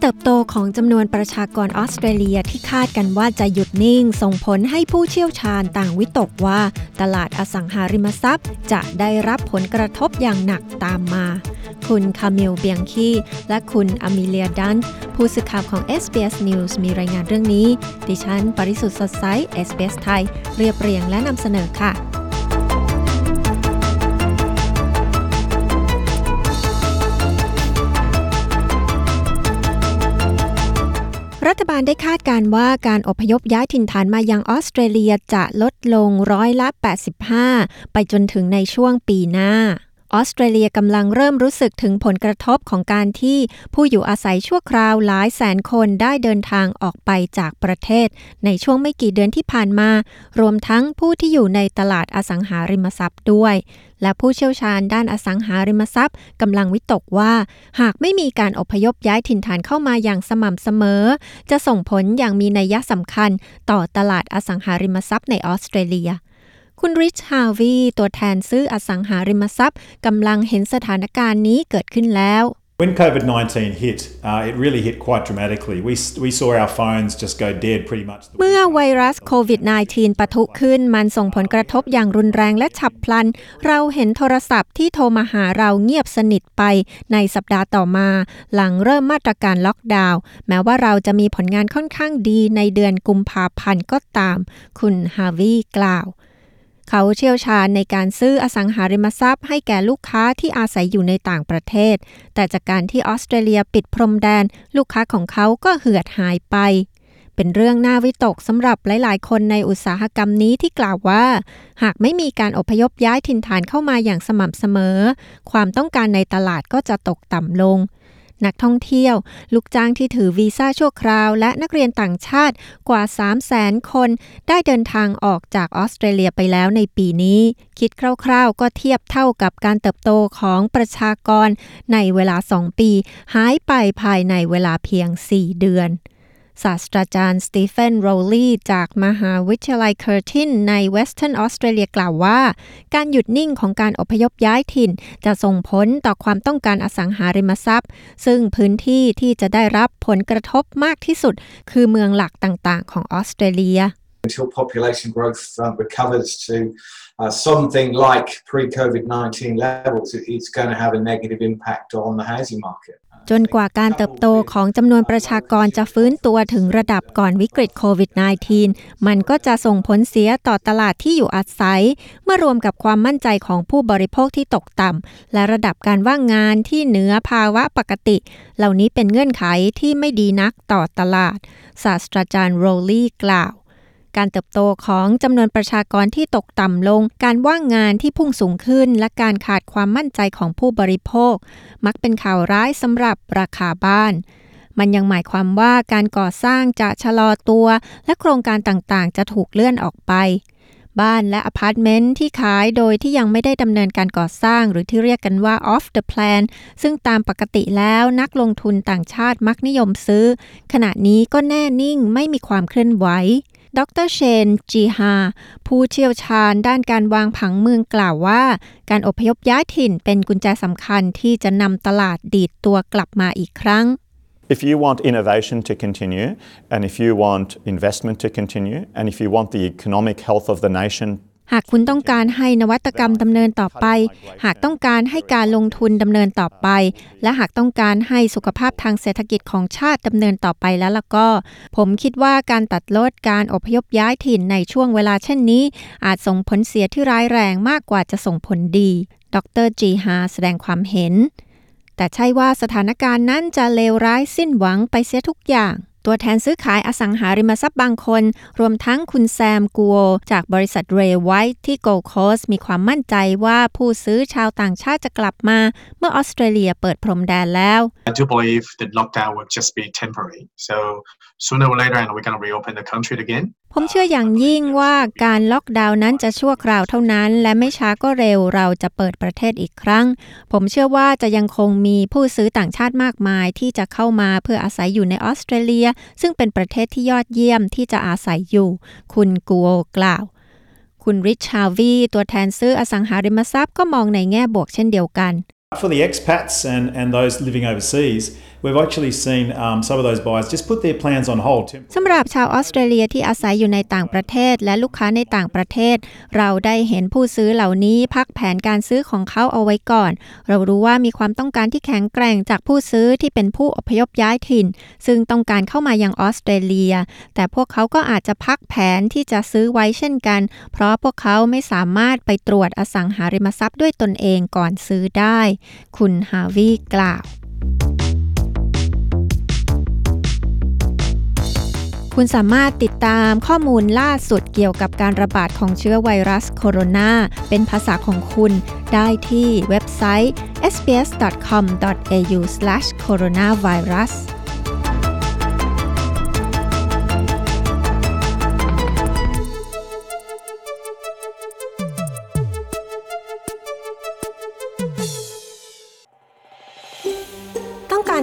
เติบโตของจำนวนประชากรออสเตรเลียที่คาดกันว่าจะหยุดนิ่ง ส่งผลให้ผู้เชี่ยวชาญต่างวิตกว่า ตลาดอสังหาริมทรัพย์ จะได้รับผลกระทบอย่างหนักตามมา คุณคามิลเบียงคีและคุณอมิเลียดันผู้สื่อข่าวของ SBS News มีรายงานเรื่องนี้ ดิฉัน ปริสุทธ์สดใส SBS ไทย เรียบเรียงและนำเสนอค่ะ รัฐบาลได้คาดการว่าการอพยพย้ายถิ่นฐานมายังออสเตรเลียจะลดลงร้อยละ 85 ไปจนถึงในช่วงปีหน้า ออสเตรเลียกำลังเริ่มรู้สึกถึงผลกระทบของการที่ผู้อยู่อาศัยชั่วคราวหลายแสนคนได้เดินทางออกไปจากประเทศ ในช่วงไม่กี่เดือนที่ผ่านมา รวมทั้งผู้ที่อยู่ในตลาดอสังหาริมทรัพย์ด้วย และผู้เชี่ยวชาญด้านอสังหาริมทรัพย์กำลังวิตกว่า หากไม่มีการอพยพย้ายถิ่นฐานเข้ามาอย่างสม่ำเสมอ จะส่งผลอย่างมีนัยสำคัญ ต่อตลาดอสังหาริมทรัพย์ในออสเตรเลีย คุณริชฮาวีตัวแทนซื้ออสังหาริมทรัพย์กำลังเห็นสถานการณ์นี้เกิดขึ้นแล้ว When COVID 19 hit, uh, it really hit quite dramatically. We, we saw our phones just go dead pretty much. เมื่อไวรัสโควิด -19 ปะทุขึ้น มันส่งผลกระทบอย่างรุนแรงและฉับพลัน เราเห็นโทรศัพท์ที่โทรมาหาเราเงียบสนิทไปในสัปดาห์ต่อมา หลังเริ่มมาตรการล็อกดาวน์ แม้ว่าเราจะมีผลงานค่อนข้างดีในเดือนกุมภาพันธ์ก็ตาม คุณฮาวีกล่าว เขาเชี่ยวชาญในการซื้ออสังหาริมทรัพย์ให้แก่ลูกค้าที่อาศัยอยู่ในต่างประเทศ แต่จากการที่ออสเตรเลียปิดพรมแดน ลูกค้าของเขาก็เหือดหายไป เป็นเรื่องน่าวิตกสำหรับหลาย ๆ คนในอุตสาหกรรมนี้ที่กล่าวว่า หากไม่มีการอพยพย้ายถิ่นฐานเข้ามาอย่างสม่ำเสมอ ความต้องการในตลาดก็จะตกต่ำลง นักท่องเที่ยว ลูกจ้างที่ถือวีซ่าชั่วคราว และนักเรียนต่างชาติกว่า 3 0 0แสนคน ได้เดินทางออกจากออสเตรเลียไปแล้วในปีนี้ คิดคร่าวๆ ก็เทียบเท่ากับการเติบโตของประชากรในเวลา 2 ปี หายไปภายในเวลาเพียง 4 เดือน ศาสตราจารย์สตีเฟนโรลลีจากมหาวิทยาลัยเคอร์ตินในเวสเทิร์นออสเตรเลียกล่าวว่า การหยุดนิ่งของการอพยพย้ายถิ่น จะส่งผลต่อความต้องการอสังหาริมทรัพย์ ซึ่งพื้นที่ที่จะได้รับผลกระทบมากที่สุด คือเมืองหลักต่างๆ ของออสเตรเลีย until population growth uh, recovers to uh, something like pre-COVID 19 levels, it's going to have a negative impact on the housing market. จนกว่าการเติบโตของจำนวนประชากรจะฟื้นตัวถึงระดับก่อนวิกฤตโควิด -19 มันก็จะส่งผลเสียต่อตลาดที่อยู่อาศัย เมื่อรวมกับความมั่นใจของผู้บริโภคที่ตกต่ำ และระดับการว่างงานที่เหนือภาวะปกติ เหล่านี้เป็นเงื่อนไขที่ไม่ดีนักต่อตลาด ศาสตราจารย์โรลลี่กล่าว การเติบโตของจำนวนประชากรที่ตกต่ำลง การว่างงานที่พุ่งสูงขึ้น และการขาดความมั่นใจของผู้บริโภค มักเป็นข่าวร้ายสำหรับราคาบ้านมันยังหมายความว่าการก่อสร้างจะชะลอตัว และโครงการต่างๆ จะถูกเลื่อนออกไป บ้านและอพาร์ตเมนต์ที่ขายโดยที่ยังไม่ได้ดำเนินการก่อสร้าง หรือที่เรียกกันว่า off the plan ซึ่งตามปกติแล้วนักลงทุนต่างชาติมักนิยมซื้อ ขณะนี้ก็แน่นิ่งไม่มีความเคลื่อนไหว ดรเชนจีฮาผู้เชี่ยวชาญด้านการวางผังเมืองกล่าวว่า การอพยพย้ายถิ่นเป็นกุญแจสำคัญที่จะนำตลาดดีดตัวกลับมาอีกครั้ง If you want innovation to continue, and if you want investment to continue, and if you want the economic health of the nation หากคุณต้องการให้นวัตกรรมดำเนินต่อไป หากต้องการให้การลงทุนดำเนินต่อไป และหากต้องการให้สุขภาพทางเศรษฐกิจของชาติดำเนินต่อไปแล้วล่ะก็ ผมคิดว่าการตัดลดการอพยพย้ายถิ่นในช่วงเวลาเช่นนี้ อาจส่งผลเสียที่ร้ายแรงมากกว่าจะส่งผลดี ดรจีฮาแสดงความเห็น แต่ใช่ว่าสถานการณ์นั้นจะเลวร้ายสิ้นหวังไปเสียทุกอย่าง ตัวแทนซื้อขายอสังหาริมทรัพย์บางคน รวมทั้งคุณแซมกัวจากบริษัทเรย์ไวท์ที่โกลโคสมีความมั่นใจว่าผู้ซื้อชาวต่างชาติจะกลับมา เมื่อออสเตรเลียเปิดพรมแดนแล้ว I do believe that lockdown will just be temporary. So sooner or later, and we're going to reopen the country again. ผมเชื่ออย่างยิ่งว่าการล็อกดาวน์นั้นจะชั่วคราวเท่านั้น และไม่ช้าก็เร็วเราจะเปิดประเทศอีกครั้ง ผมเชื่อว่าจะยังคงมีผู้ซื้อต่างชาติมากมายที่จะเข้ามาเพื่ออาศัยอยู่ในออสเตรเลีย ซึ่งเป็นประเทศที่ยอดเยี่ยมที่จะอาศัยอยู่ คุณกัวกล่าว คุณริชชาวีตัวแทนซื้ออสังหาริมทรัพย์ก็มองในแง่บวกเช่นเดียวกัน For the expats and, and those living overseas, we've actually seen um, some of those buyers just put their plans on hold. สำหรับชาวออสเตรเลียที่อาศัยอยู่ในต่างประเทศ และลูกค้าในต่างประเทศ เราได้เห็นผู้ซื้อเหล่านี้พักแผนการซื้อของเขาเอาไว้ก่อน เรารู้ว่ามีความต้องการที่แข็งแกร่งจากผู้ซื้อที่เป็นผู้อพยพย้ายถิ่น ซึ่งต้องการเข้ามายังออสเตรเลีย แต่พวกเขาก็อาจจะพักแผนที่จะซื้อไว้เช่นกัน เพราะพวกเขาไม่สามารถไปตรวจอสังหาริมทรัพย์ด้วยตนเองก่อนซื้อได้ คุณฮาวีกล่าว คุณสามารถติดตามข้อมูลล่าสุดเกี่ยวกับการระบาดของเชื้อไวรัสโคโรนาเป็นภาษาของคุณได้ที่เว็บไซต์ sbs.com.au/coronavirus